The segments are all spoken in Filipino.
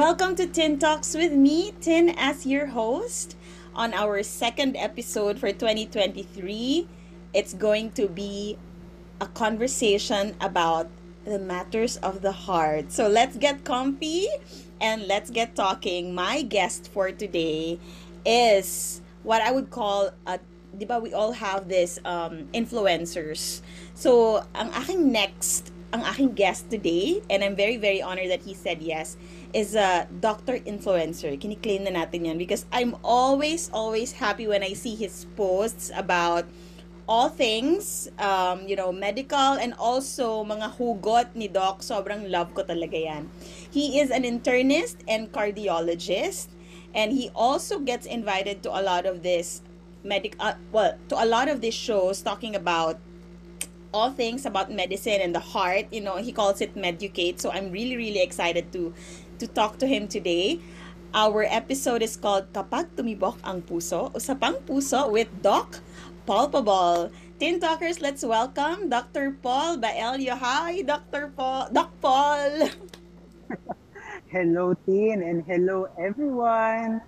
Welcome to Tin Talks with me, Tin, as your host. On our second episode for 2023, it's going to be a conversation about the matters of the heart. So let's get comfy and let's get talking. My guest for today is what I would call a di we all have this um, influencers. So, ang aking next, ang aking guest today, and I'm very, very honored that he said yes, is a doctor influencer. Kiniklaim na natin yan because I'm always, always happy when I see his posts about all things, um, you know, medical and also mga hugot ni Doc. Sobrang love ko talaga yan. He is an internist and cardiologist and he also gets invited to a lot of this medic uh, well to a lot of these shows talking about all things about medicine and the heart you know he calls it meducate so i'm really really excited to to talk to him today. Our episode is called kapag tumibok ang puso usapang puso with doc palpable tin talkers let's welcome dr paul baelio. Hi dr paul. Doc paul. Hello tin and hello everyone.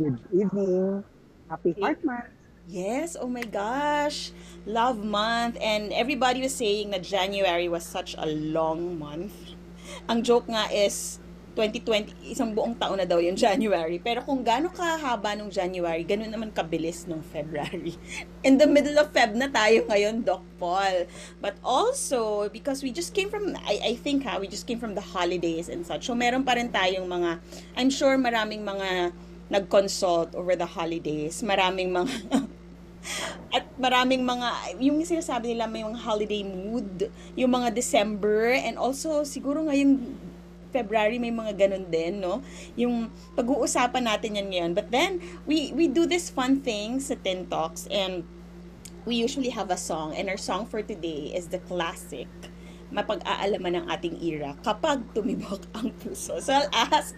Good evening. Happy Heart Month! Yes, oh my gosh. Love month and everybody was saying that January was such a long month. Ang joke nga is 2020, isang buong taon na daw yung January. Pero kung gaano kahaba nung January, ganun naman kabilis nung February. In the middle of Feb na tayo ngayon, Doc Paul. But also, because we just came from, I, I think ha, we just came from the holidays and such. So meron pa rin tayong mga, I'm sure maraming mga nag-consult over the holidays. Maraming mga at maraming mga yung sinasabi nila may mga holiday mood, yung mga December and also siguro ngayong February may mga ganun din, no? Yung pag-uusapan natin yan ngayon. But then, we we do this fun thing sa Tin Talks and we usually have a song and our song for today is the classic mapag-aalaman ng ating era kapag tumibok ang puso. So I'll ask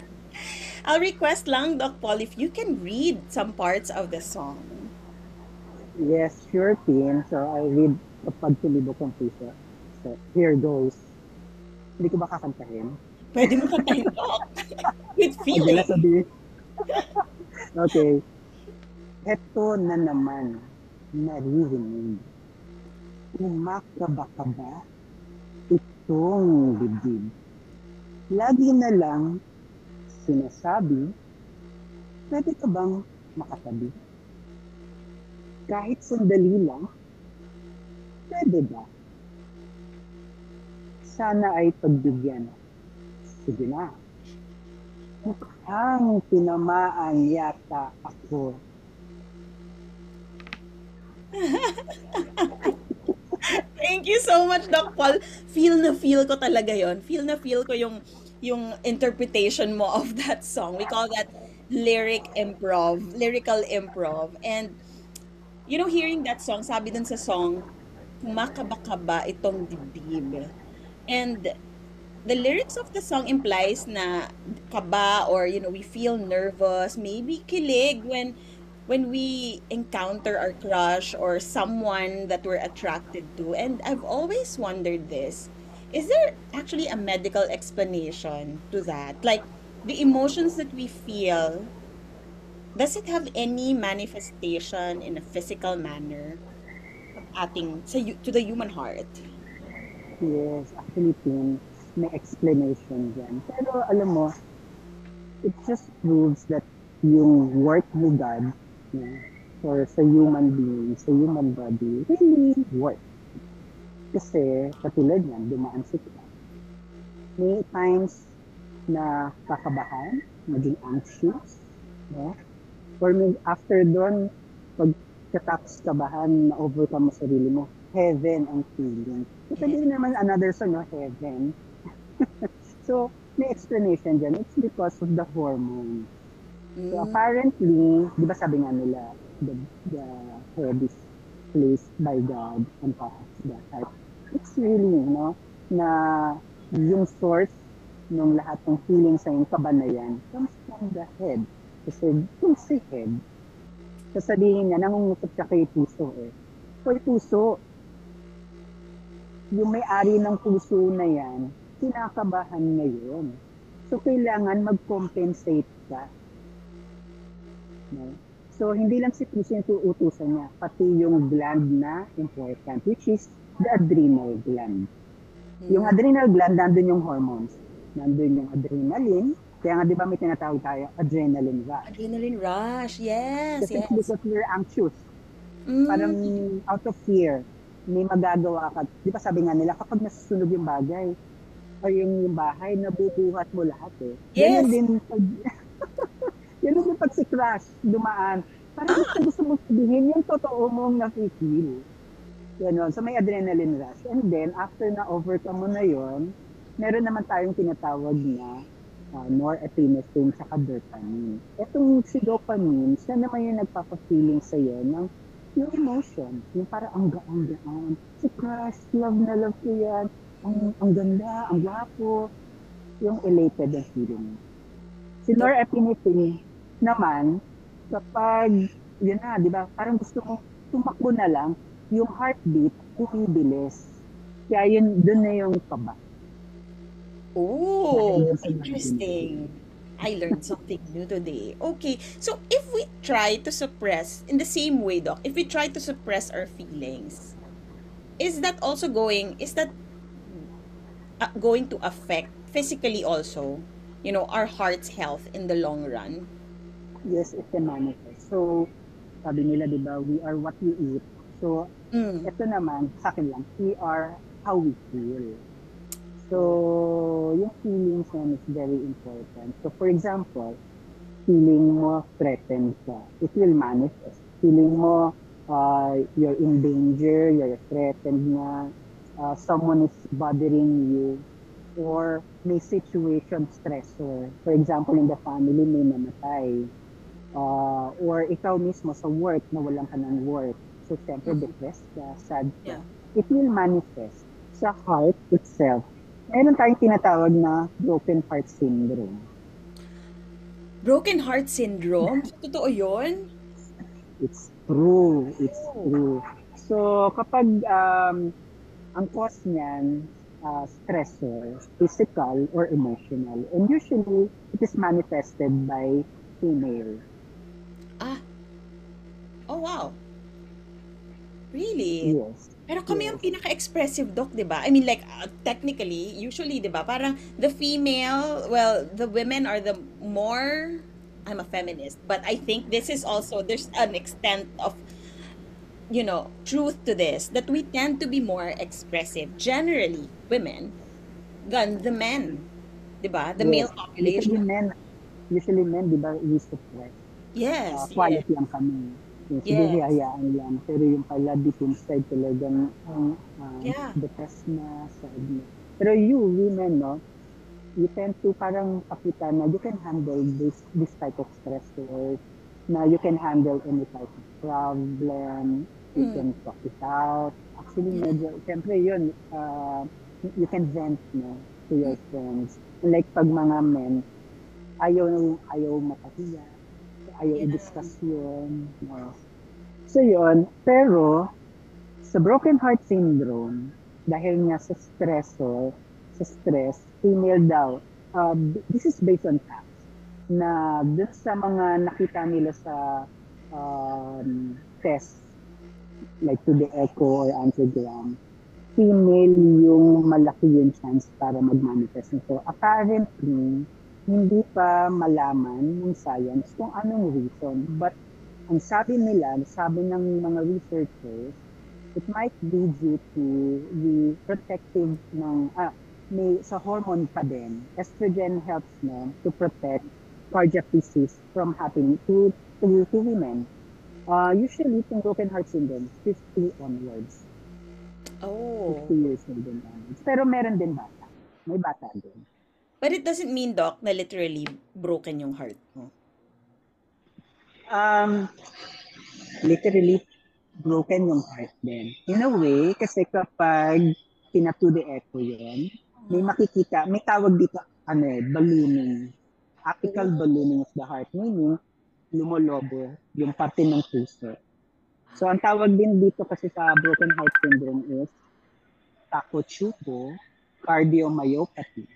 I'll request lang, Doc Paul, if you can read some parts of the song. Yes, sure, Tim. So, I'll read kapag tumibok ang puso. So, here goes. Hindi ko ba kakantahin? Pwede mo kantahin, Doc. With feeling. Sabi. okay. Ito na naman, naririnig. Umakaba-kaba itong dibdib. Lagi na lang sinasabi, pwede ka bang makatabi? Kahit sandali lang, pwede ba? Sana ay pagbigyan. Sige na. Mukhang tinamaan yata ako. Thank you so much, Doc Paul. Feel na feel ko talaga yon. Feel na feel ko yung yung interpretation mo of that song. We call that lyric improv, lyrical improv. And, you know, hearing that song, sabi dun sa song, kumakaba-kaba itong dibdib. And the lyrics of the song implies na kaba or, you know, we feel nervous, maybe kilig when when we encounter our crush or someone that we're attracted to. And I've always wondered this is there actually a medical explanation to that? Like the emotions that we feel, does it have any manifestation in a physical manner ating to the human heart? Yes, actually, may explanation dyan. Pero alam mo, it just proves that yung work ni God yeah, for sa human being, sa human body, really works. Kasi, katulad yan, dumaan si Clark. May times na kakabahan, maging anxious, no? Or may, after doon, pag katapos kabahan, na-overcome mo sarili mo, heaven ang feeling. Ito din naman another song, no? Heaven. so, may explanation dyan. It's because of the hormone. Mm. So, apparently, di ba sabi nga nila, the, the head is placed by God on top of the heart it's really, no, na yung source ng lahat ng feelings sa yung kaba na yan comes from the head. Kasi kung si head, sasabihin niya, nangungusap siya kay puso eh. Kay puso, yung may-ari ng puso na yan, kinakabahan ngayon. So, kailangan mag-compensate ka. No? So, hindi lang si puso yung tuutusan niya, pati yung gland na important, which is the adrenal gland. Yung Mm. adrenal gland, nandun yung hormones. Nandun yung adrenaline. Kaya nga, di ba may tinatawag tayo, adrenaline rush. Adrenaline rush. Yes, Kasi yes. because we're anxious, Mm. parang out of fear, may magagawa ka. Di ba sabi nga nila, kapag nasusunog yung bagay, o yung, yung bahay, nabubuhat mo lahat eh. Yes. Ganyan din pag, ganyan din pag si Crash dumaan. Parang gusto, gusto mo sabihin yung totoo mong nafe-feel. Ganon. So may adrenaline rush. And then, after na overcome mo na yon, meron naman tayong tinatawag na uh, norepinephrine sa dopamine. Itong si dopamine, siya naman yung nagpapa-feeling sa'yo ng yung emotion. Yung parang ang gaan-gaan. Si crush, love na love ko yan. Ang, ang ganda, ang gwapo. Yung elated ang feeling. Si norepinephrine naman, kapag, yun na, di ba, parang gusto mo tumakbo na lang, yung heartbeat, bumibilis. Kaya yun, dun na yung kaba. Oh, interesting. I learned something new today. Okay, so if we try to suppress, in the same way, Doc, if we try to suppress our feelings, is that also going, is that going to affect physically also, you know, our heart's health in the long run? Yes, it can manifest. So, sabi nila, di ba, we are what we eat. So, Mm. ito naman, sa akin lang, we are how we feel. So, yung feelings yan is very important. So, for example, feeling mo threatened ka, it will manifest. Feeling mo uh, you're in danger, you're threatened na, uh, someone is bothering you, or may situation stressor. For example, in the family, may namatay. Uh, or ikaw mismo sa work, nawalan ka ng work. So, syempre, Mhm. depressed ka, sad ka. Yeah. It will manifest sa heart itself. Meron tayong tinatawag na broken heart syndrome. Broken heart syndrome? Totoo yun? It's true. It's true. So, kapag um, ang cause niyan, uh, stressor, physical or emotional, and usually, it is manifested by female. Ah. Oh, wow. Really? Yes. Pero kami Yes. yung pinaka-expressive doc, 'di ba? I mean like uh, technically, usually 'di ba? Parang the female, well, the women are the more I'm a feminist, but I think this is also there's an extent of you know, truth to this that we tend to be more expressive generally women than the men. 'Di ba? The male Usually population. men, usually men, di ba, suppress. Yes. uh, yes. quiet lang kami. Yung sige, Yes. hayaan lang. Pero yung pala deep inside talagang um, uh, Yeah. depressed na, sad na. Pero you, women, no, you tend to parang pakita na you can handle this this type of stressors, na you can handle any type of problem, you Mm. can talk it out. Actually, medyo, siyempre yun, uh, you can vent, no, to your friends. Like pag mga men, ayaw, ayaw matahiya, ayaw Yeah. i-discuss yun. No. So yun, pero sa broken heart syndrome, dahil nga sa stressor, sa stress, female daw, uh, this is based on facts, na dun sa mga nakita nila sa um, test, like to the echo or angiogram, female yung malaki yung chance para mag-manifest nito. Apparently, hindi pa malaman ng science kung anong reason. But ang sabi nila, sabi ng mga researchers, it might be due to the protective ng, ah, may, sa hormone pa din. Estrogen helps na to protect cardiac disease from happening to, to, to women. Uh, usually, itong broken heart syndrome, 50 onwards. Oh. 50 years old and onwards. Pero meron din bata. May bata din. But it doesn't mean doc na literally broken yung heart mo. Um, literally, broken yung heart din. In a way, kasi kapag pinato the echo yun, may makikita, may tawag dito, ano eh, ballooning. Apical ballooning of the heart, meaning, lumolobo yung parte ng puso. So, ang tawag din dito kasi sa broken heart syndrome is Takotsubo cardiomyopathy.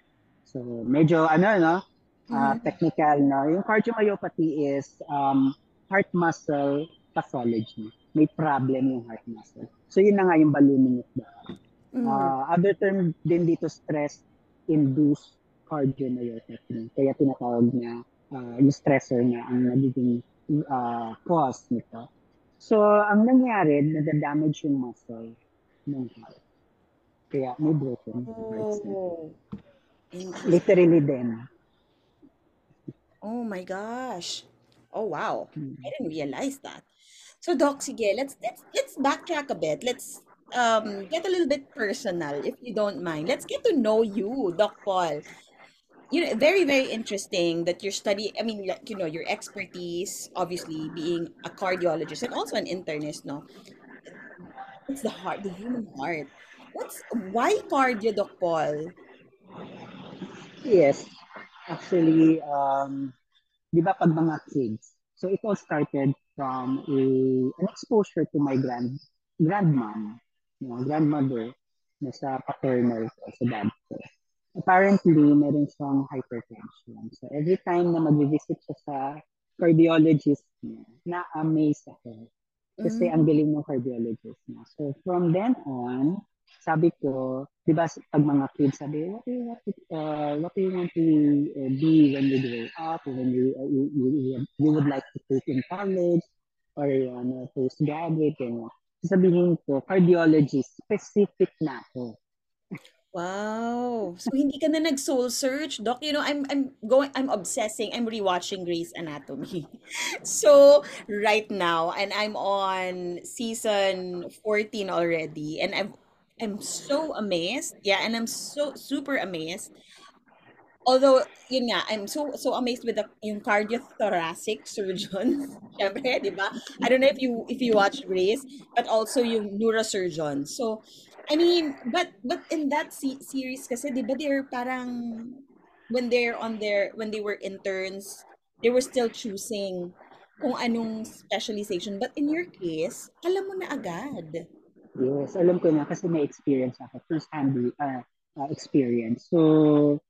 So, medyo ano, no? Uh, technical, no? Yung cardiomyopathy is um, heart muscle pathology. May problem yung heart muscle. So, yun na nga yung ballooning of the heart. Uh, other term din dito, stress-induced cardiomyopathy. Kaya tinatawag na uh, yung stressor na ang nagiging uh, cause nito. So, ang nangyari, nadadamage yung muscle ng heart. Kaya may broken hearts. Oh. Literally din. Oh my gosh. Oh wow. Hmm. I didn't realize that. So Doc, sige, let's let's let's backtrack a bit. Let's um get a little bit personal if you don't mind. Let's get to know you, Doc Paul. You know, very very interesting that your study, I mean, like, you know, your expertise obviously being a cardiologist and also an internist, no. It's the heart, the human heart. What's why cardio, Doc Paul? Yes. Actually, um, di ba pag mga kids, so it all started from a, an exposure to my grand grandmom, you know, grandmother, na sa paternal ko, sa dad ko. Apparently, meron siyang hypertension. So every time na mag-visit siya sa cardiologist niya, na-amaze ako. Kasi Mm, ang galing ng cardiologist niya. So from then on, sabi ko, di ba pag mga kids, sabi, what do you want to, uh, what do you want to uh, be when you grow up, when you, uh, you, you, you, you would like to take in college, or ano, postgraduate, ano. Sabihin ko, cardiologist, specific na ako. Wow. So hindi ka na nag-soul search, Doc. You know, I'm I'm going I'm obsessing. I'm rewatching Grey's Anatomy. So right now, and I'm on season 14 already, and I'm I'm so amazed. Yeah, and I'm so super amazed. Although, yun nga, I'm so so amazed with the yung cardiothoracic surgeons. Syempre, di ba? I don't know if you if you watch Grace, but also yung neurosurgeon. So, I mean, but but in that se- series kasi, di ba, they're parang when they're on their when they were interns, they were still choosing kung anong specialization. But in your case, alam mo na agad. Yes, alam ko na kasi may experience ako, first-hand uh, uh, experience. So,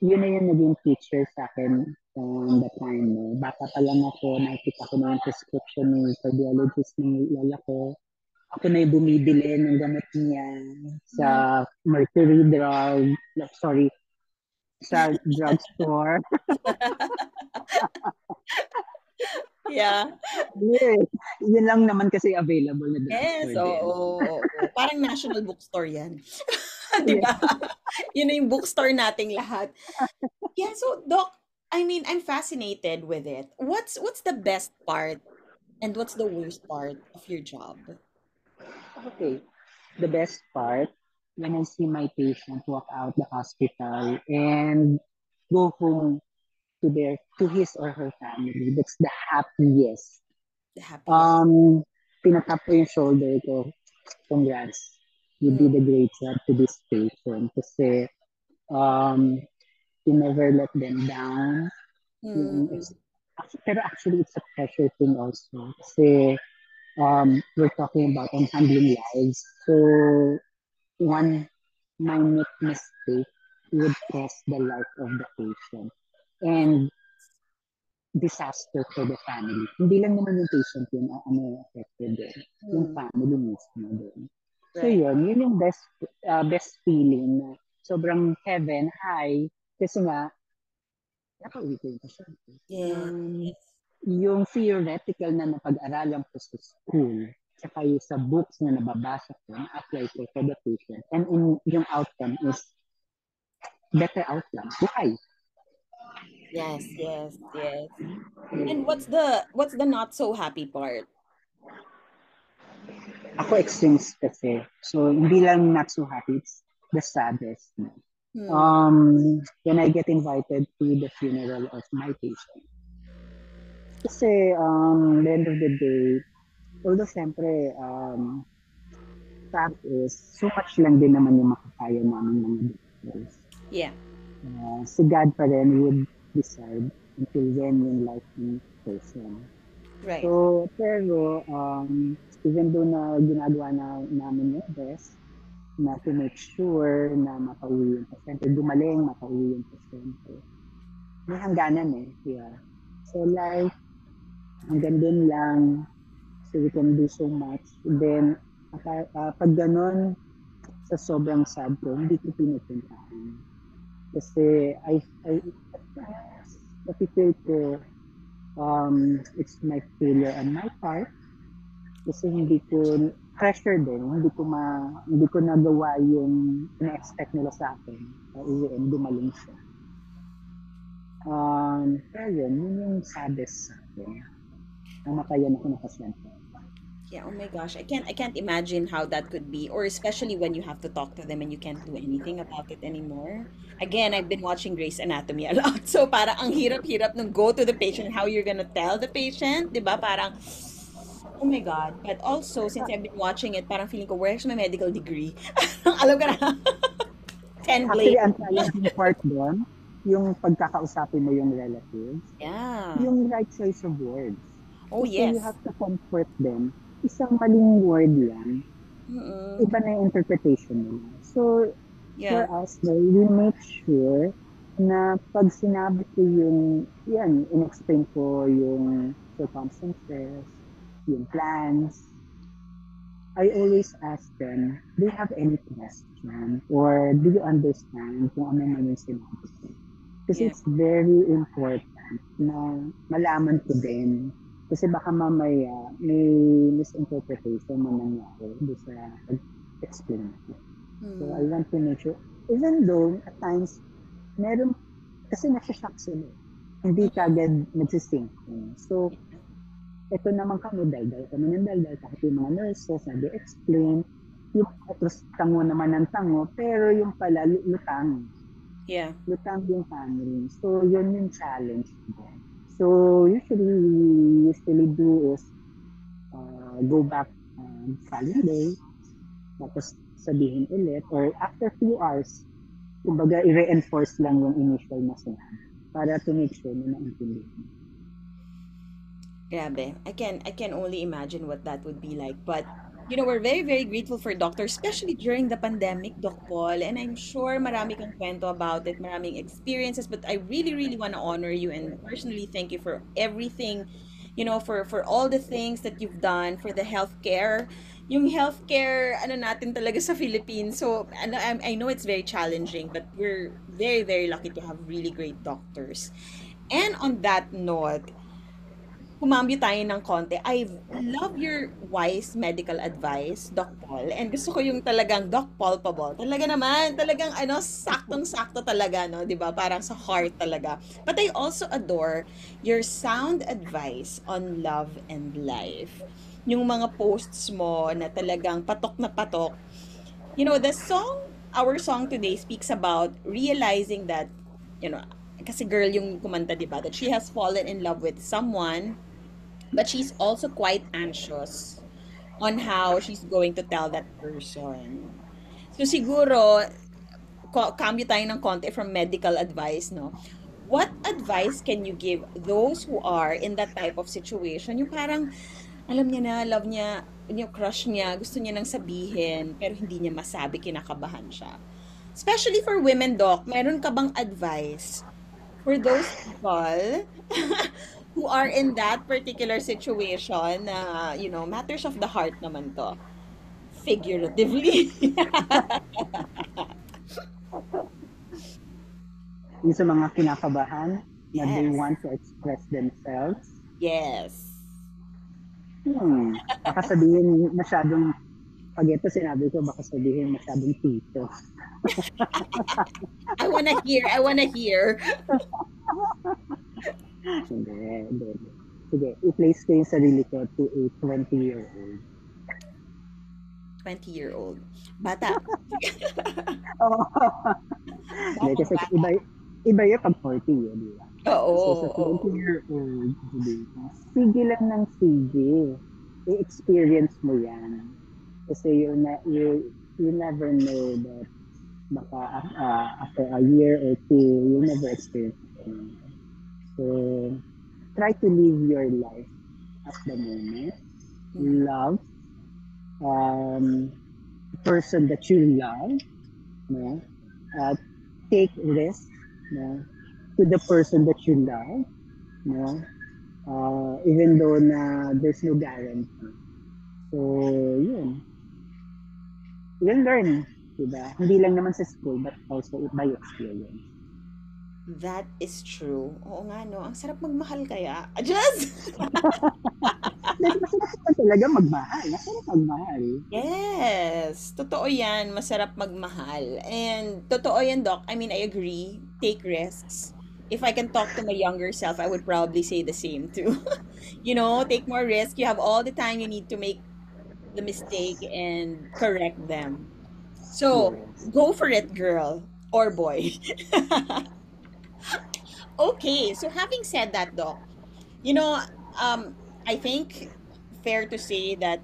yun na yung naging teacher sa akin um, that time. No? Bata pa lang ako, nakikita ko na yung prescription ng cardiologist ng lola ko. Ako na yung bumibili ng gamot niya sa Mercury Drug, sorry, sa drugstore. Yeah. yes, yun lang naman kasi available na Yes, drugstore oo, din. oo, oo. Parang national bookstore yan. Di ba? Yun na yung bookstore nating lahat. Yeah, so Doc, I mean, I'm fascinated with it. What's what's the best part and what's the worst part of your job? Okay. The best part, when I see my patient walk out the hospital and go home to their to his or her family, that's the happiest. The happiest. Um, pinatap ko yung shoulder ko. Congrats. You did a great job to this patient kasi um, you never let them down. Mm, pero actually, it's a pressure thing also. Kasi um, we're talking about on handling lives. So, one minute mistake would cost the life of the patient. And disaster for the family. Hindi lang naman yung patient yun ang ano affected din. Yung mm, family mismo din. So right. yun, yun yung best uh, best feeling na sobrang heaven, high, kasi nga, nakauwi ko yung pasyente. Yeah. Um, yung theoretical na napag-aralan ko sa school, saka yung sa books na nababasa ko, na-apply ko for the patient. And in, yung outcome is better outcome. Why? Yes, yes, yes. And what's the what's the not so happy part? Ako extremes kasi. So, hindi lang not so happy, it's the saddest. Hmm. Um, when I get invited to the funeral of my patient. Kasi, um, the end of the day, although siyempre, um, fact is, so much lang din naman yung makakaya namin mga doctors. Yeah. Uh, si God pa rin would decide until when yung life ng person. Right. So, pero, um, even though na ginagawa na namin yung best, na to make sure na makauwi yung pasyente, gumaling, makauwi yung hangganan eh. Yeah. So like, hanggang dun lang. So we can do so much. then, uh, pag ganun, sa sobrang sad ko, hindi ko pinupuntahan. Kasi I, I, napipil ko um, it's my failure on my part kasi hindi ko pressure din hindi ko ma hindi ko nagawa yung ina-expect nila sa akin uh, and gumaling siya um pero yun yun yung saddest sa akin na makayan ako nakaswento Yeah, oh my gosh. I can't I can't imagine how that could be or especially when you have to talk to them and you can't do anything about it anymore. Again, I've been watching Grey's Anatomy a lot. So parang ang hirap-hirap nung go to the patient how you're gonna tell the patient, 'di ba? Parang Oh my God. But also, since I've been watching it, parang feeling ko, where's my medical degree? Alam ka na. Ten Actually, blade. ang challenging part doon, yung pagkakausapin mo yung relatives, Yeah. yung right choice of words. Oh, Kasi yes. you have to comfort them. Isang maling word lang, Mm-mm. iba na yung interpretation nila. So, for Yeah. us, no, we make sure na pag sinabi ko yung, yan, in-explain ko yung circumstances, yung plans, I always ask them, do you have any question? Or do you understand kung ano man yung sinabi ko? Kasi Yeah. it's very important na malaman ko din. Kasi baka mamaya may misinterpretation na nangyari doon sa explain ko. So I Mm. want to make sure, even though at times, meron, kasi nasa-shock sila. Hindi kagad nagsisync. So, ito naman kami, daldal kami ng daldal, kahit yung mga nurses, nag-explain, yung otros tango naman ng tango, pero yung pala, lu- lutang. Yeah. Lutang yung family. So, yun yung challenge ko. So, usually, we usually do is uh, go back um, following day, tapos sabihin ulit, or after few hours, kumbaga, i-reinforce lang yung initial na sinabi para to make sure na naintindihan. Grabe. I can I can only imagine what that would be like. But you know, we're very very grateful for doctors, especially during the pandemic, Doc Paul. And I'm sure marami kang kwento about it, maraming experiences. But I really really want to honor you and personally thank you for everything. You know, for for all the things that you've done for the healthcare. Yung healthcare, ano natin talaga sa Philippines. So, ano, I, I know it's very challenging, but we're very, very lucky to have really great doctors. And on that note, kumambyo tayo ng konti. I love your wise medical advice, Doc Paul. And gusto ko yung talagang Doc Paul Pabol. Talaga naman, talagang ano, saktong-sakto talaga, no? 'Di ba Parang sa heart talaga. But I also adore your sound advice on love and life. Yung mga posts mo na talagang patok na patok. You know, the song, our song today speaks about realizing that, you know, kasi girl yung kumanta, di ba? That she has fallen in love with someone but she's also quite anxious on how she's going to tell that person. So siguro, cambio tayo ng konti from medical advice, no? What advice can you give those who are in that type of situation? Yung parang, alam niya na, love niya, yung crush niya, gusto niya nang sabihin, pero hindi niya masabi, kinakabahan siya. Especially for women, Doc, meron ka bang advice for those people who are in that particular situation na, you know, matters of the heart naman to. Figuratively. Yung sa mga kinakabahan na they Yes. want to express themselves, yes. hmm, baka sabihin masyadong, pag ito sinabi ko, baka sabihin masyadong tito. I wanna hear, I wanna hear. Hindi, hindi. Sige, i-place ko yung sarili ko to a 20-year-old. 20-year-old. Bata. Oo. Hindi, kasi bata. iba, iba yun pag 40 yun, di ba? Oo. So, sa oo. 20-year-old, di ba? sige lang ng sige. I-experience mo yan. Kasi you, na, you, you never know that baka uh, after a year or two, you'll never experience it So, try to live your life at the moment. Love um, person that you love. No? Uh, take risk. No? to the person that you love, no? Uh, even though na there's no guarantee. So, yun. You'll learn, diba? Hindi lang naman sa school, but also by experience. That is true. Oo nga, no? Ang sarap magmahal kaya. Just! Like, masarap talaga magmahal. Masarap magmahal. yes! Totoo yan. Masarap magmahal. And totoo yan, Doc. I mean, I agree. Take risks. If I can talk to my younger self, I would probably say the same too. you know, take more risk. You have all the time you need to make the mistake and correct them. So, go for it, girl or boy. okay, so having said that, Doc, you know, um, I think fair to say that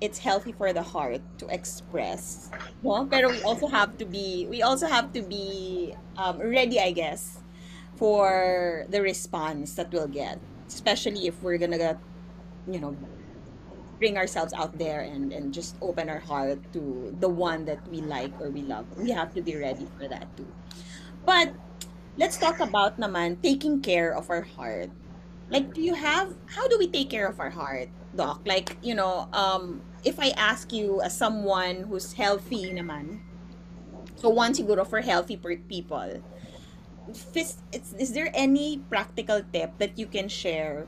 it's healthy for the heart to express. No? Pero we also have to be we also have to be um, ready, I guess, for the response that we'll get, especially if we're gonna you know, bring ourselves out there and and just open our heart to the one that we like or we love. We have to be ready for that too. But let's talk about naman taking care of our heart. Like, do you have, how do we take care of our heart, Doc? Like, you know, um, if I ask you as someone who's healthy naman, so one siguro for healthy people, it's, is there any practical tip that you can share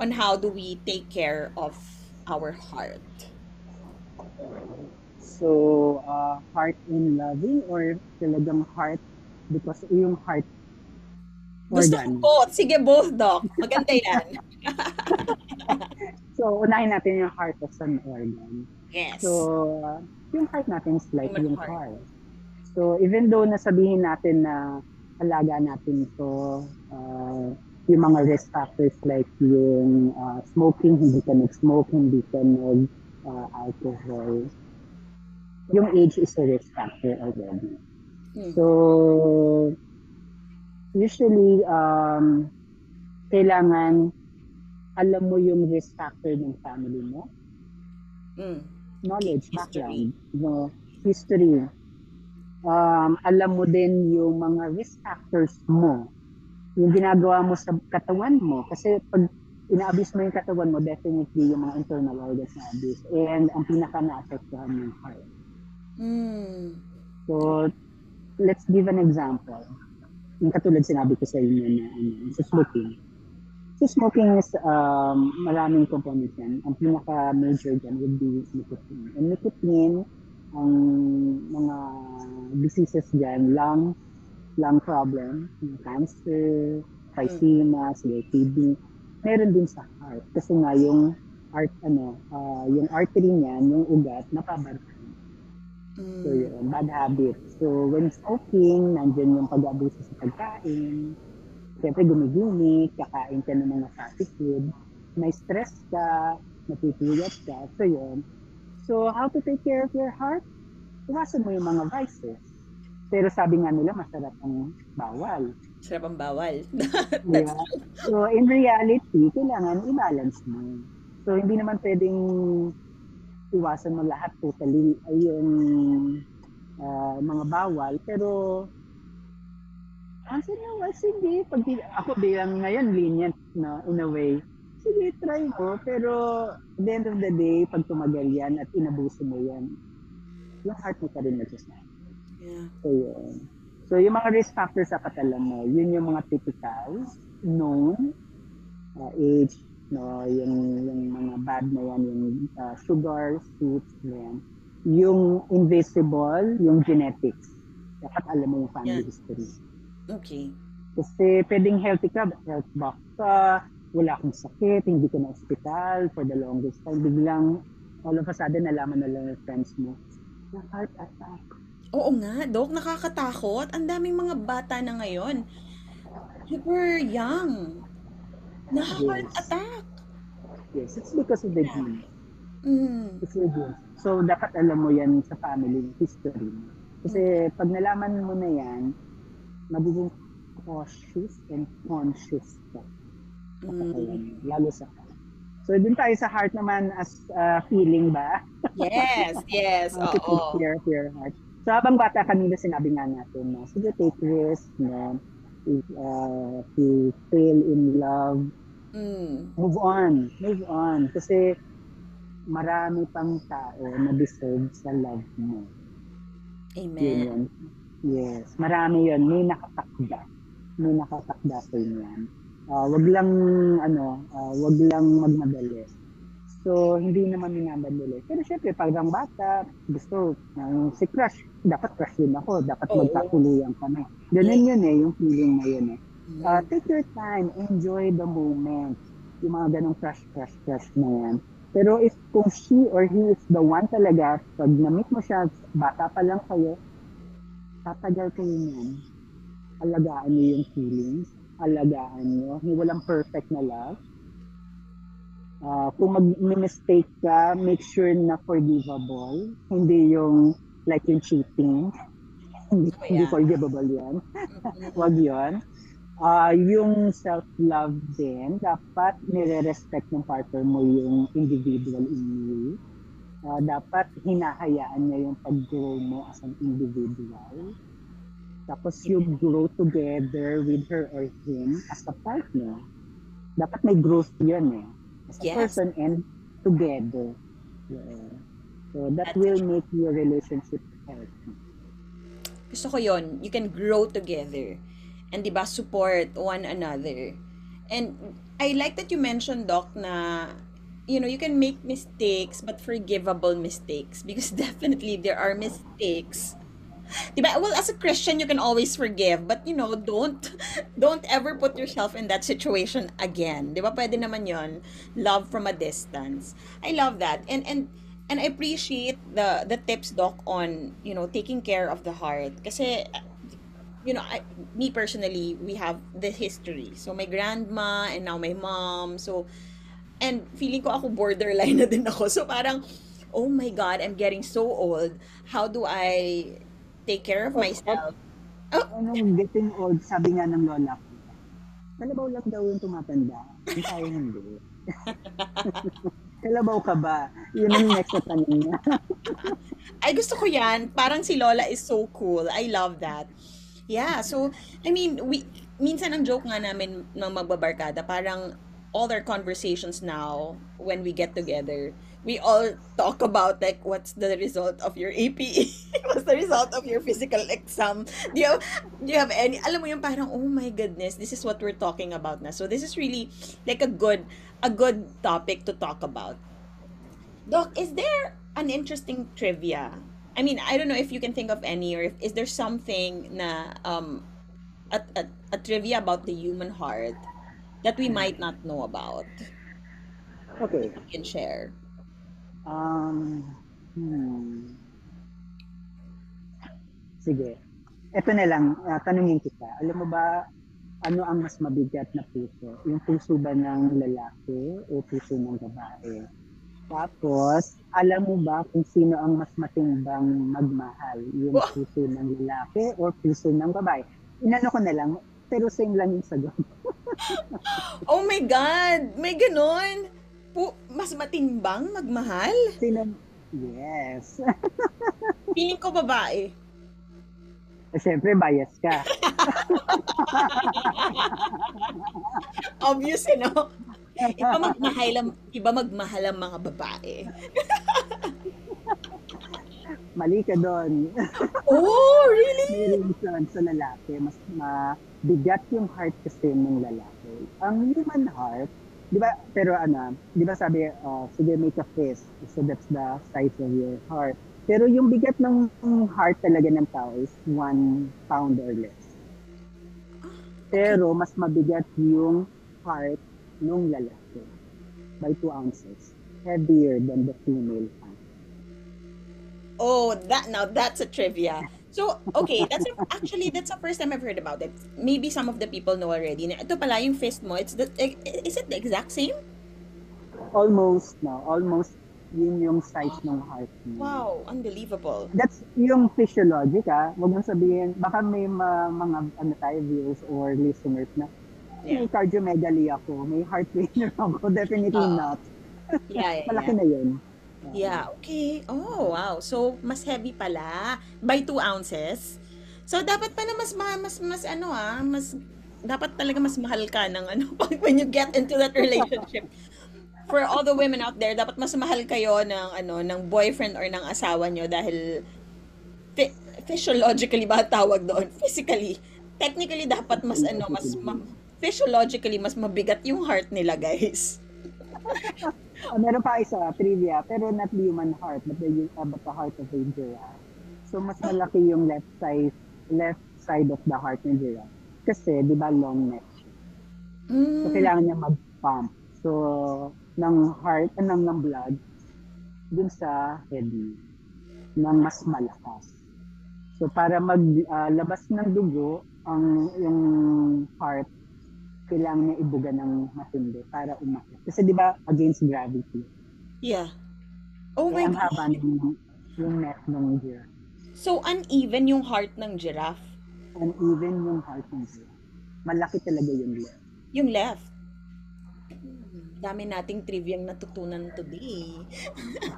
on how do we take care of our heart? So, uh, heart in loving or talagang heart because yung heart Gusto ko organ. both. Sige, both, Doc. Maganda yan. So, unahin natin yung heart as an organ. Yes. So, uh, yung heart natin is like Human yung heart. heart. So, even though nasabihin natin na alaga natin ito, uh, yung mga risk factors like yung uh, smoking, hindi ka nag-smoke, hindi ka nag-alcohol. yung age is a risk factor already. Hmm. So, usually, um, kailangan alam mo yung risk factor ng family mo. Mm. Knowledge, History. background, no, history. Um, alam mo din yung mga risk factors mo. Yung ginagawa mo sa katawan mo. Kasi pag ina-abuse mo yung katawan mo, definitely yung mga internal organs na abuse. And ang pinaka na-affectahan yung heart. Mm. So, let's give an example. Yung katulad sinabi ko sa inyo na ano, sa smoking. So, smoking is um, maraming components yan. Ang pinaka-major dyan would be nicotine. And nicotine, ang mga diseases dyan, lung, lung problem, cancer, emphysema, COPD, meron din sa heart. Kasi nga yung art, ano, ah, yung artery niyan, yung ugat, napabarkan. Mm. So, yun, bad habit. So, when smoking, nandyan yung pag-abuso sa pagkain. Siyempre, gumigimik, kakain ka ng mga fatty food. May stress ka, natutuyot ka. So, yun. So, how to take care of your heart? Iwasan mo yung mga vices. Pero sabi nga nila, masarap ang bawal. Sarap ang bawal. Yeah. So, in reality, kailangan i-balance mo. So, hindi naman pwedeng iwasan mo lahat totally ay yung ah, mga bawal. Pero, kasi naman, sige. Pag, ako bilang ngayon, lenient na in a way. Sige, try mo. Pero, at the end of the day, pag tumagal yan at inabuso mo yan, yung heart mo pa rin nagsasabi. yeah. So, yun. So, yung mga risk factors sa katalan mo, yun yung mga typical, known, uh, age, no, yung, yung mga bad na yan, yung uh, sugar, sweets, yan. Yung invisible, yung genetics. Dapat alam mo yung family Yeah. history. Okay. Kasi pwedeng healthy ka, health box ka, wala kang sakit, hindi ka na ospital for the longest time. Biglang, all of a sudden, nalaman na lang ng friends mo, na heart attack. Oo nga, Dok, nakakatakot. Ang daming mga bata na ngayon. Super young. Na-heart Yes. attack. Yes, it's because of the gene. Mm. It's your genes. So, dapat alam mo yan sa family history. Kasi pag nalaman mo na yan, magiging cautious and conscious ka Mm. lalo sa heart. So, dun tayo sa heart naman as uh, feeling ba? Yes, yes. How to take Oo. care of your heart. So, habang bata kanina sinabi nga natin na, sige, take risk, no? Uh, you fail in love, Mm. move on. Move on. Kasi marami pang tao na deserve sa love mo. Yun Amen. yun. Yes. Marami yun. May nakatakda. May nakatakda sa inyan. Uh, wag lang, ano, uh, wag lang magmadali. So, hindi naman minamadali. Pero syempre, parang bata, gusto, uh, si crush, dapat crush din ako. Dapat Oo. magkakuluyan kami. Ganun yun eh, yung feeling na yun eh. Uh, take your time, enjoy the moment. Yung mga ganong crush, crush, crush na yan. Pero if kung she or he is the one talaga, pag na-meet mo siya, bata pa lang kayo, tatagal kayo niyan. Alagaan niyo yung feelings, alagaan niyo. Hindi walang perfect na love. Uh, kung mag-mistake ka, make sure na forgivable. Hindi yung like yung cheating. hindi, Oh, hindi yeah. forgivable yan. Mm. Wag yun. Ah, yung self-love din, dapat nire-respect ng partner mo yung individual in you. Ah, dapat hinahayaan niya yung pag-grow mo as an individual. Tapos you grow together with her or him as a partner. Dapat may growth yun eh. As a Yes. person and together. Yeah. So that That's will make your relationship healthy. Gusto ko yon You can grow together. And di ba support one another. And I like that you mentioned, Doc, na you know, you can make mistakes, but forgivable mistakes. Because definitely there are mistakes. Diba? Well, as a Christian, you can always forgive. But, you know, don't don't ever put yourself in that situation again. Di ba? Pwede naman yon Love from a distance. I love that. And, and, and I appreciate the the tips, Doc, on, you know, taking care of the heart. Kasi, you know, I, me personally, we have the history. So, my grandma and now my mom. So, and feeling ko ako borderline na din ako. So, parang, oh my God, I'm getting so old. How do I take care of myself? Anong getting old, sabi nga ng lola ko, kalabaw lang daw yung tumatanda. Hindi tayo hindi. kalabaw ka ba? Yun ang next na tanong niya. Ay, gusto ko yan. Parang si Lola is so cool. I love that. Yeah, so, I mean, we, minsan ang joke nga namin ng magbabarkada, parang all our conversations now, when we get together, we all talk about like what's the result of your APE what's the result of your physical exam? Do you have, do you have any alam mo yung parang oh my goodness this is what we're talking about na. So this is really like a good a good topic to talk about. Doc is there an interesting trivia? I mean I don't know if you can think of any or if is there something na um a, a, a trivia about the human heart that we might not know about Okay. you can share Um, hmm. Sige. Ito na lang, ah, tanungin kita. Alam mo ba, ano ang mas mabigat na puso? Yung puso ba ng lalaki o puso ng babae? Tapos, alam mo ba kung sino ang mas matimbang magmahal? Yung puso ng lalaki o puso ng babae? Inano ko na lang, pero same lang yung sagot. Oh my God! May ganon! Po, mas matimbang magmahal? Sino? Yes. Feeling ko babae. Siyempre, bias ka. Obvious, eh, no? Iba magmahal ang, iba magmahal ang mga babae. Mali ka doon. Oh, really? may reason sa lalaki, mas mabigat yung heart kasi ng lalaki. Ang human heart, di ba, pero ano, di ba sabi, uh, sige, make a fist. So that's the size of your heart. Pero yung bigat ng heart talaga ng tao is one pound or less. Pero mas mabigat yung heart ng lalaki by two ounces. Heavier than the female heart. Oh, that now that's a trivia. So, okay, that's a, actually that's the first time I've heard about it. Maybe some of the people know already. Na Ito pala yung fist mo. It's the is it the exact same? Almost, no? Almost yun yung size ng heart mo. Wow, unbelievable. That's yung physiologic ah. Huwag mong sabihin, baka may ma- mga ano tayo, viewers or listeners na Yeah. may cardiomegaly ako, may heart failure ako. Definitely Oo. not. Yeah, yeah, Malaki yeah. na yun. Yeah, okay. Oh, wow. So, mas heavy pala by 2 ounces. So dapat pala mas ma- mas mas ano ah, mas dapat talaga mas mahal ka ng ano pag when you get into that relationship. For all the women out there, dapat mas mahal kayo ng ano ng boyfriend or ng asawa nyo dahil phy- physiologically ba tawag doon? Physically. Technically dapat mas ano mas ma- physiologically mas mabigat yung heart nila, guys. Oh, meron pa isa, trivia, pero not the human heart, but the, uh, but the heart of a giraffe. So, mas malaki yung left side, left side of the heart ng giraffe. Kasi, di ba, long neck siya. Mm. So, kailangan niya mag-pump. So, ng heart, uh, ng, ng blood, dun sa head ng mas malakas. So, para maglabas uh, ng dugo, ang yung heart kailangan niya ibuga ng matindi para umakyat. Kasi di ba, against gravity. Yeah. Oh Kaya my ang God. haba ng yung neck ng giraffe. So, uneven yung heart ng giraffe. And even yung heart ng giraffe. Malaki talaga yung left. Yung left. Dami nating trivia natutunan today.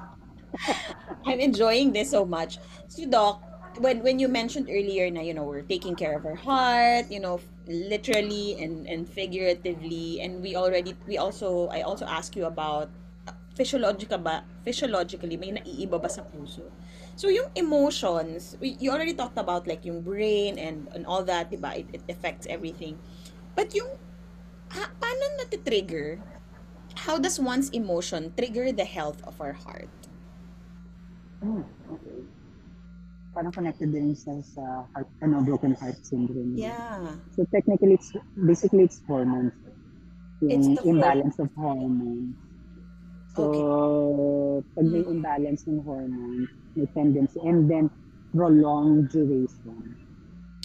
I'm enjoying this so much. So, Doc, when when you mentioned earlier na you know we're taking care of our heart you know literally and and figuratively and we already we also I also ask you about uh, physiological ba physiologically may naiiba ba sa puso? So yung emotions we, you already talked about like yung brain and and all that diba it, it affects everything. But yung ha, paano nati-trigger? How does one's emotion trigger the health of our heart? Hmm, okay. Parang connected din sa, sa heart, ano, broken heart syndrome. yeah So technically, it's basically it's hormones. It's Yung the imbalance of hormones. So, pag may Mm. imbalance ng hormones, may tendency, and then prolonged duration,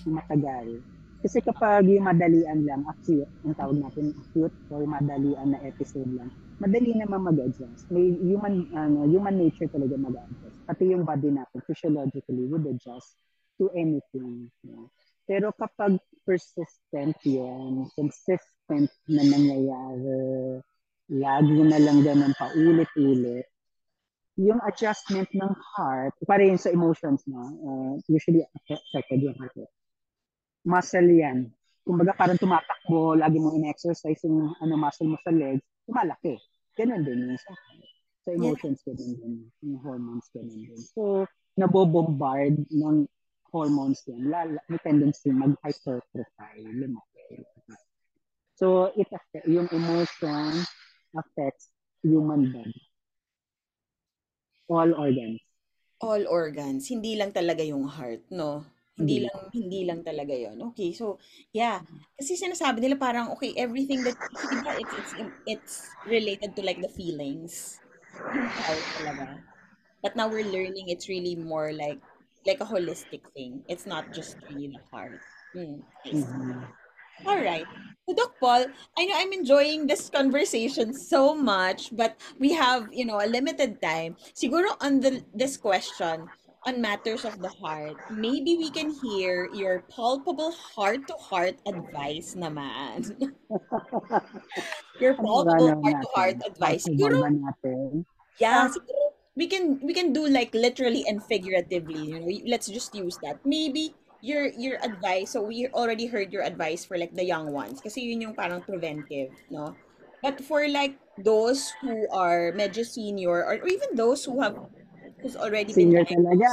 matagal. Kasi kapag yung madalian lang, acute, ang tawag natin acute or madalian na episode lang, madali naman mag-adjust. May human ano, human nature talaga mag-adjust. Pati yung body natin physiologically would adjust to anything. no? Pero kapag persistent yun, consistent na nangyayari, lagi na lang ganun paulit-ulit, yung adjustment ng heart, para yun sa emotions, no? Uh, usually affected yung heart. Muscle yan. Kumbaga parang tumatakbo, lagi mong in-exercise yung ano, muscle mo sa legs, tumalaki. Ganun din yung sa. Sa emotions, ganun din. Yung hormones, ganun din. So, nabobombard ng hormones yan. Lala, may tendency mag-hypertrophy, lumaki. So, it affect, yung emotion affects human body. All organs. all organs, hindi lang talaga yung heart, no? Hindi Hindi. lang hindi lang talaga 'yon. Okay, so yeah, kasi sinasabi nila parang okay, everything that kasi diba, it's it's it's related to like the feelings. Talaga. But now we're learning it's really more like like a holistic thing. It's not just really the heart. Hmm. I see. Mhm. All right. So, Doc Paul, I know I'm enjoying this conversation so much, but we have, you know, a limited time. Siguro on the this question on matters of the heart, maybe we can hear your palpable heart-to-heart advice naman. your palpable heart-to-heart natin? advice. Siguro, yeah, Ah. siguro we can we can do like literally and figuratively, you know. Let's just use that. Maybe your your advice, so we already heard your advice for like the young ones kasi yun yung parang preventive, no? But for like those who are medyo senior or, or even those who have who's already been Senior diagnosed talaga.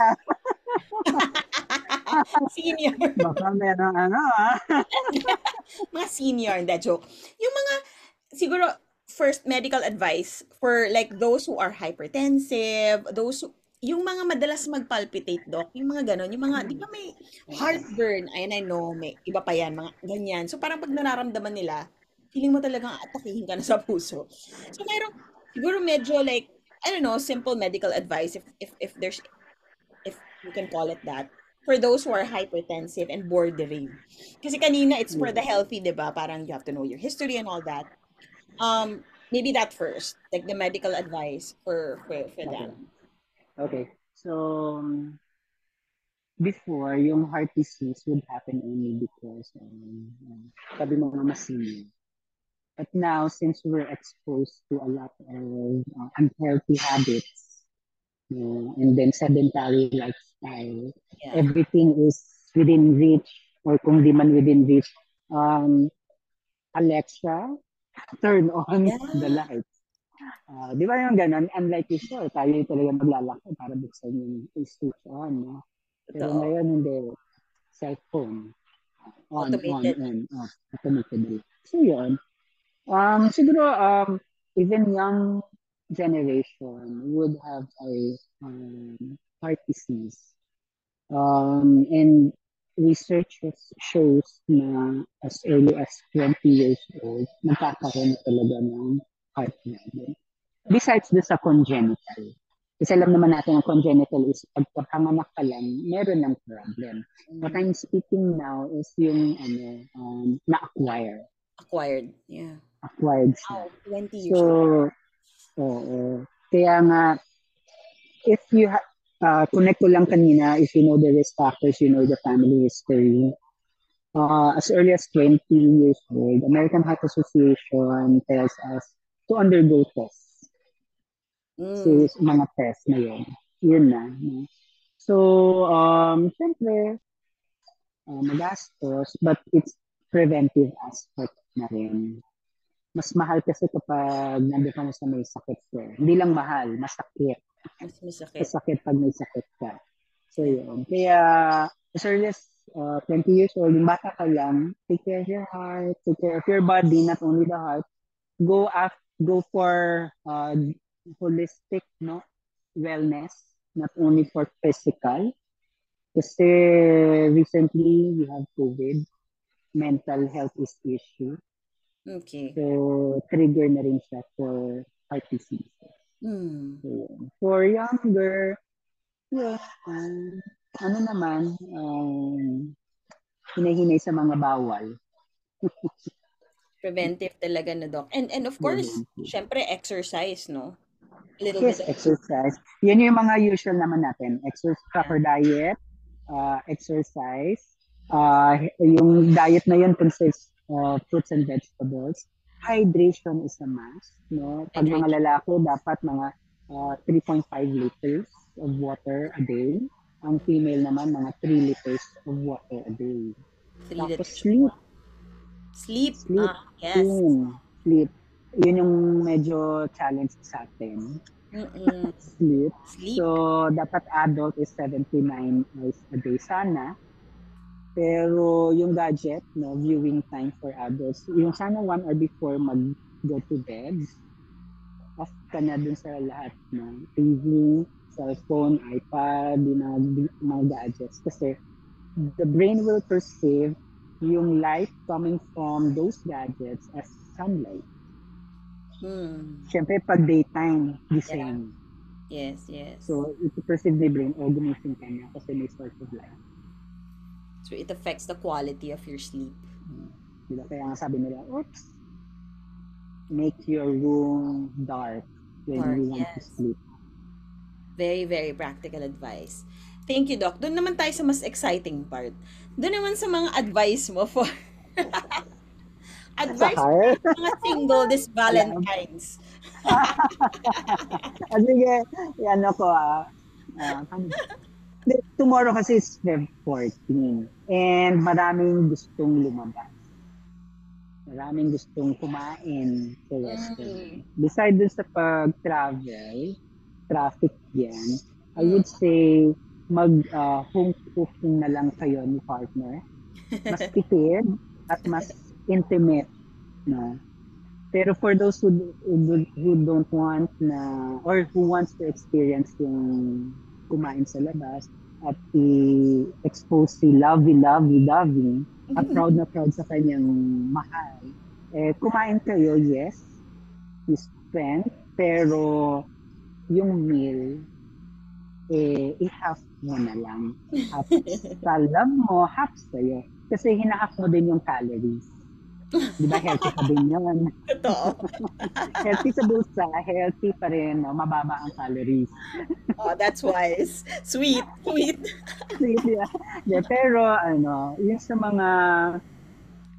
senior, Baka meron ano ah. mga senior, hindi joke. Yung mga siguro first medical advice for like those who are hypertensive, those who, yung mga madalas magpalpitate, doc, yung mga ganon, yung mga, di ba may heartburn, ayun, I know, may iba pa yan, mga ganyan. So, parang pag nararamdaman nila, feeling mo talagang atakihin ka na sa puso. So, mayroong, siguro medyo like, I don't know, simple medical advice, if, if, if there's, if you can call it that, for those who are hypertensive and bordering. Kasi kanina, it's for the healthy, di ba? Parang you have to know your history and all that. Um, maybe that first, like the medical advice for, for, for them. Okay. So, um, before, yung heart disease would happen only because, um, um, sabi mo nga mas senior. But now, since we're exposed to a lot of uh, unhealthy habits, uh, and then sedentary lifestyle, Yeah. everything is within reach or kung di man within reach, um, Alexa, turn on Yeah. the lights. Ah, di ba yung ganun? Unlike before, tayo talaga maglalaki para buksan yung switch on. No? Pero Totoo. ngayon, hindi. Cellphone. On, Automated. on, on, off. Automated. So, yun. Um, siguro, um, even young generation would have a um, heart disease. Um, and research shows na as early as 20 years old, nagkakaroon na talaga ng heart problem. Besides do sa congenital. Kasi alam naman natin ang congenital is pagkapanganak ka lang, meron ng problem. What I'm speaking now is yung ano, um, na-acquire. Acquired. Yeah. Acquired siya. Wow, 20 years So, oo. Kaya nga, if you ha- uh, connect ko lang kanina, if you know the risk factors, you know the family history, uh, as early as 20 years old, American Heart Association tells us to undergo tests. Mm. So, mga tests na yun. Yun na. no? So, um, syempre, uh, magastos, but it's preventive aspect na rin. Mas mahal kasi kapag nandun ka na sa may sakit ko. Hindi lang mahal, masakit. Mas masakit. Masakit pag may sakit ka. So, yun. Kaya, as early as uh, 20 years old, yung bata ka lang, take care of your heart, take care of your body, not only the heart. Go af- go for uh, holistic no wellness, not only for physical. Kasi recently, we have COVID. Mental health is issue. Okay. So, trigger na rin siya for heart disease. Mm. So. For younger, yeah, um, ano naman, um, hinahinay sa mga bawal. Preventive talaga na, Doc. And, and of course, Preventive. syempre, exercise, no? A little Yes, bit of exercise. Yan yung mga usual naman natin. Exercise, proper diet, uh, exercise. Uh, yung diet na yun consists of fruits and vegetables. Hydration is a must. No? Pag mga lalaki, dapat mga uh, 3.5 liters of water a day. Ang female naman, mga 3 liters of water a day. three Tapos liters. sleep. Sleep. Sleep. Ah, yes. Yun, sleep. Yun yung medyo challenge sa atin. Sleep. Sleep. So, dapat adult is 79 hours a day sana. Pero yung gadget, no, viewing time for adults, yung sana one hour before mag go to bed, off ka na dun sa lahat ng TV, cellphone, iPad, yung mga, mga gadgets. Kasi the brain will perceive yung light coming from those gadgets as sunlight. Hmm. Siyempre, pag daytime, gising. Yes, yes. So, ito perceive ni brain, oh, gumising ka na kasi may source of light. So it affects the quality of your sleep. Diba? Kaya nga sabi nila, oops, make your room dark when Dark, you want to yes. sleep. Very, very practical advice. Thank you, Doc. Doon naman tayo sa mas exciting part. Doon naman sa mga advice mo for advice for mga single this Valentine's. Ah, sige, yan ako ah. Di- Tomorrow kasi is Feb 14 and maraming gustong lumabas. Maraming gustong kumain sa restaurant. Besides dun sa pag-travel, traffic yan, I would say mag ah, home cooking na lang kayo ni partner. Mas tipid at mas intimate. No? Pero for those who, who, who don't want na, or who wants to experience yung kumain sa labas at i-expose si lovey, lovey, loving at proud na proud sa kanyang mahal, eh, kumain kayo, yes, you spend, pero yung meal, eh, i-half mo na lang. Half sa love mo, half sa'yo. Kasi hinahalf mo din yung calories. Di ba, healthy pa din yun. Totoo. healthy sa bulsa, healthy pa rin, no? mababa ang calories. Oh, that's wise. Sweet. Sweet. yeah. yeah, pero ano, yung sa mga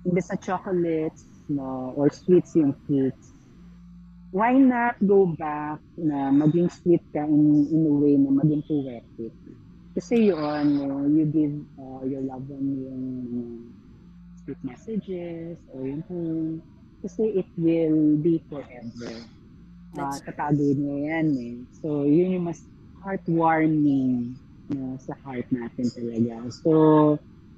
imbes na chocolates, no, or sweets yung treats, why not go back na maging sweet ka in, in a way na maging poetic? Kasi yun, uh, you give uh, your loved one yung sweet messages or yung phone. Kasi it will be forever. Uh, tatago niya yan eh. So, yun yung mas heartwarming no, sa heart natin talaga. So,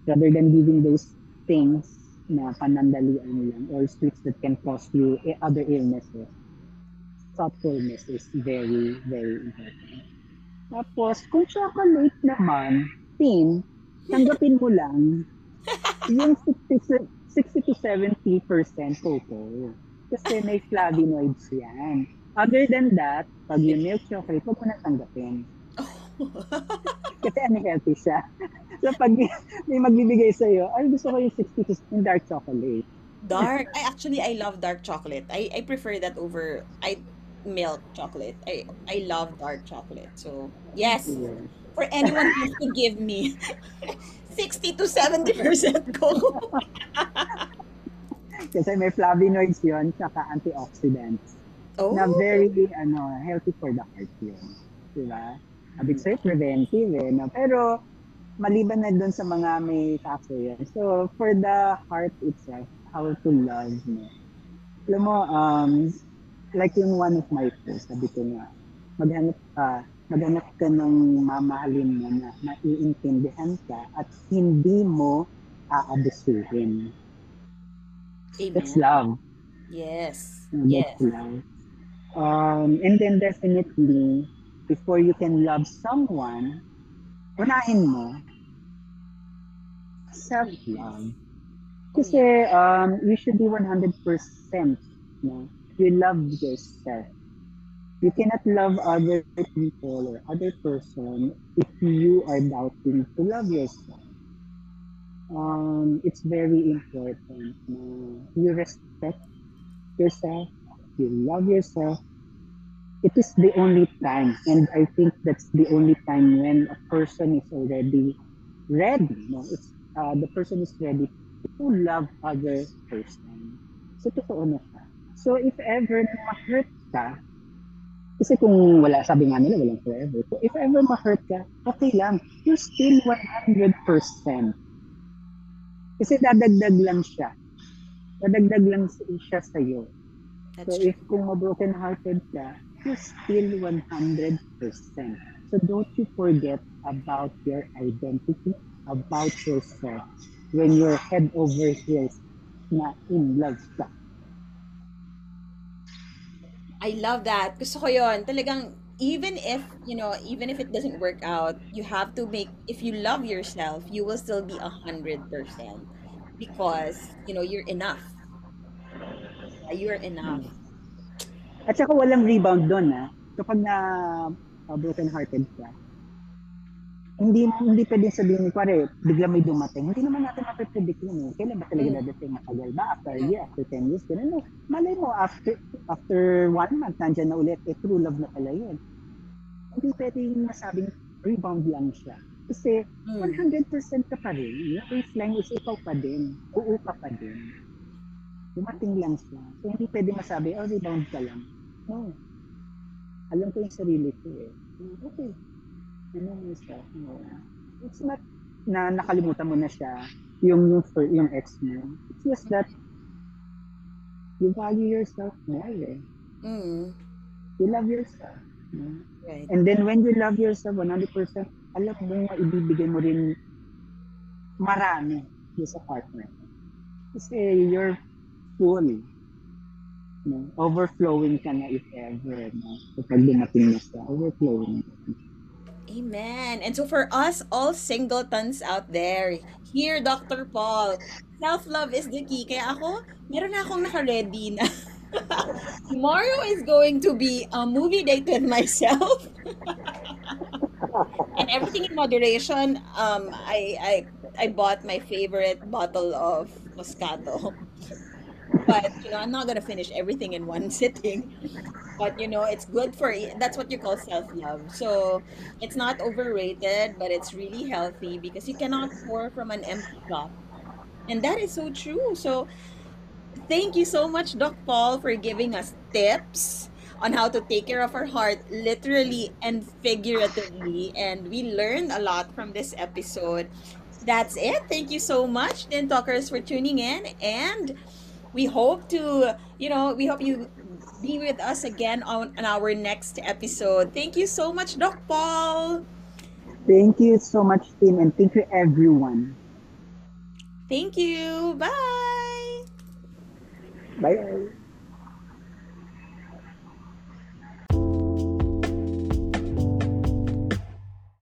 rather than giving those things na panandalian lang or sweets that can cause you other illnesses, thoughtfulness is very, very important. Tapos, kung chocolate naman, tin, tanggapin mo lang yung 60, 60 to 70% cocoa. Kasi may flavonoids yan. Other than that, pag yung milk chocolate, huwag mo na tanggapin. Kasi unhealthy siya. so pag may magbibigay sa'yo, ay gusto ko yung 60 to yung dark chocolate. dark. I actually I love dark chocolate. I I prefer that over I milk chocolate. I I love dark chocolate. So, yes, Yeah. For anyone who to give me 60 to 70% cocoa. Kasi may flavonoids yun, tsaka antioxidants. Oh. Na very, ano, healthy for the heart yun. Diba? Sabi ko sa'yo, preventive eh. No? Pero, maliban na dun sa mga may factor yan. So, for the heart itself, how to love, no? Alam mo, um, like yung one of my posts, sabi ko nga, maghanap ka, maghanap ka ng mamahalin mo na maiintindihan ka at hindi mo aabusuhin. That's Amen. love. Yes. Yes. That's love. Um, and then definitely, before you can love someone, unahin mo self-love. Kasi um, you should be 100%. No? You love yourself. You cannot love other people or other person if you are doubting to love yourself. Um, it's very important you respect yourself, you love yourself. It is the only time, and I think that's the only time when a person is already ready. No, it's uh, the person is ready to love other person. So siya. So if ever na ma-hurt ka, kasi kung wala, sabi nga nila, walang forever. So if ever ma-hurt ka, okay lang. You're still 100%. Kasi dadagdag lang siya. Dadagdag lang siya sa'yo. That's So true. if kung ma-broken hearted ka, you're still 100%. So don't you forget about your identity, about yourself when you're head over heels na in love ka. I love that. Gusto ko yon. Talagang, even if, you know, even if it doesn't work out, you have to make, if you love yourself, you will still be a hundred percent. Because, you know, you're enough. You're enough. At saka walang rebound doon ha. Kapag na uh, broken hearted ka, hindi hindi pwedeng sabihin, pare, bigla may dumating. Hindi naman natin mapipredict yun eh. Kailan ba talaga Mm. dadating? Matagal ba? After a year, after 10 years? Ganun no. Malay mo, after after one month, nandyan na ulit. Eh, true love na pala yun. Hindi pwedeng masabing rebound lang siya. Kasi Mm. 100% ka pa rin. Yung baseline is ikaw pa din. Oo ka pa din. Dumating lang siya. So, hindi pwede masabi, oh, rebound ka lang. No. Alam ko yung sarili ko eh. Hmm, Okay. Ano mo siya? No. It's not na nakalimutan mo na siya yung yung, yung ex mo. It's just that you value yourself more eh. Mm. You love yourself. no? Right. And then when you love yourself 100%, alam mo nga ibibigay mo rin marami sa partner. Kasi you're full. No? Overflowing ka na if ever. No? Kapag dumating na siya, overflowing. Amen. And so for us all singletons out there, here Dr. Paul, self-love is the key. Kaya ako, meron na akong naka-ready na. Tomorrow is going to be a movie date with myself. and everything in moderation. Um, I, I I bought my favorite bottle of Moscato. But you know, I'm not gonna finish everything in one sitting. But you know, it's good for that's what you call self-love. So it's not overrated, but it's really healthy because you cannot pour from an empty cup. And that is so true. So thank you so much, Doc Paul, for giving us tips on how to take care of our heart, literally and figuratively. And we learned a lot from this episode. That's it. Thank you so much, Tin Talkers, for tuning in. And we hope to, you know, we hope you be with us again on, on our next episode. Thank you so much, Doc Paul. Thank you so much, Tim, and thank you, everyone. Thank you. Bye. Bye.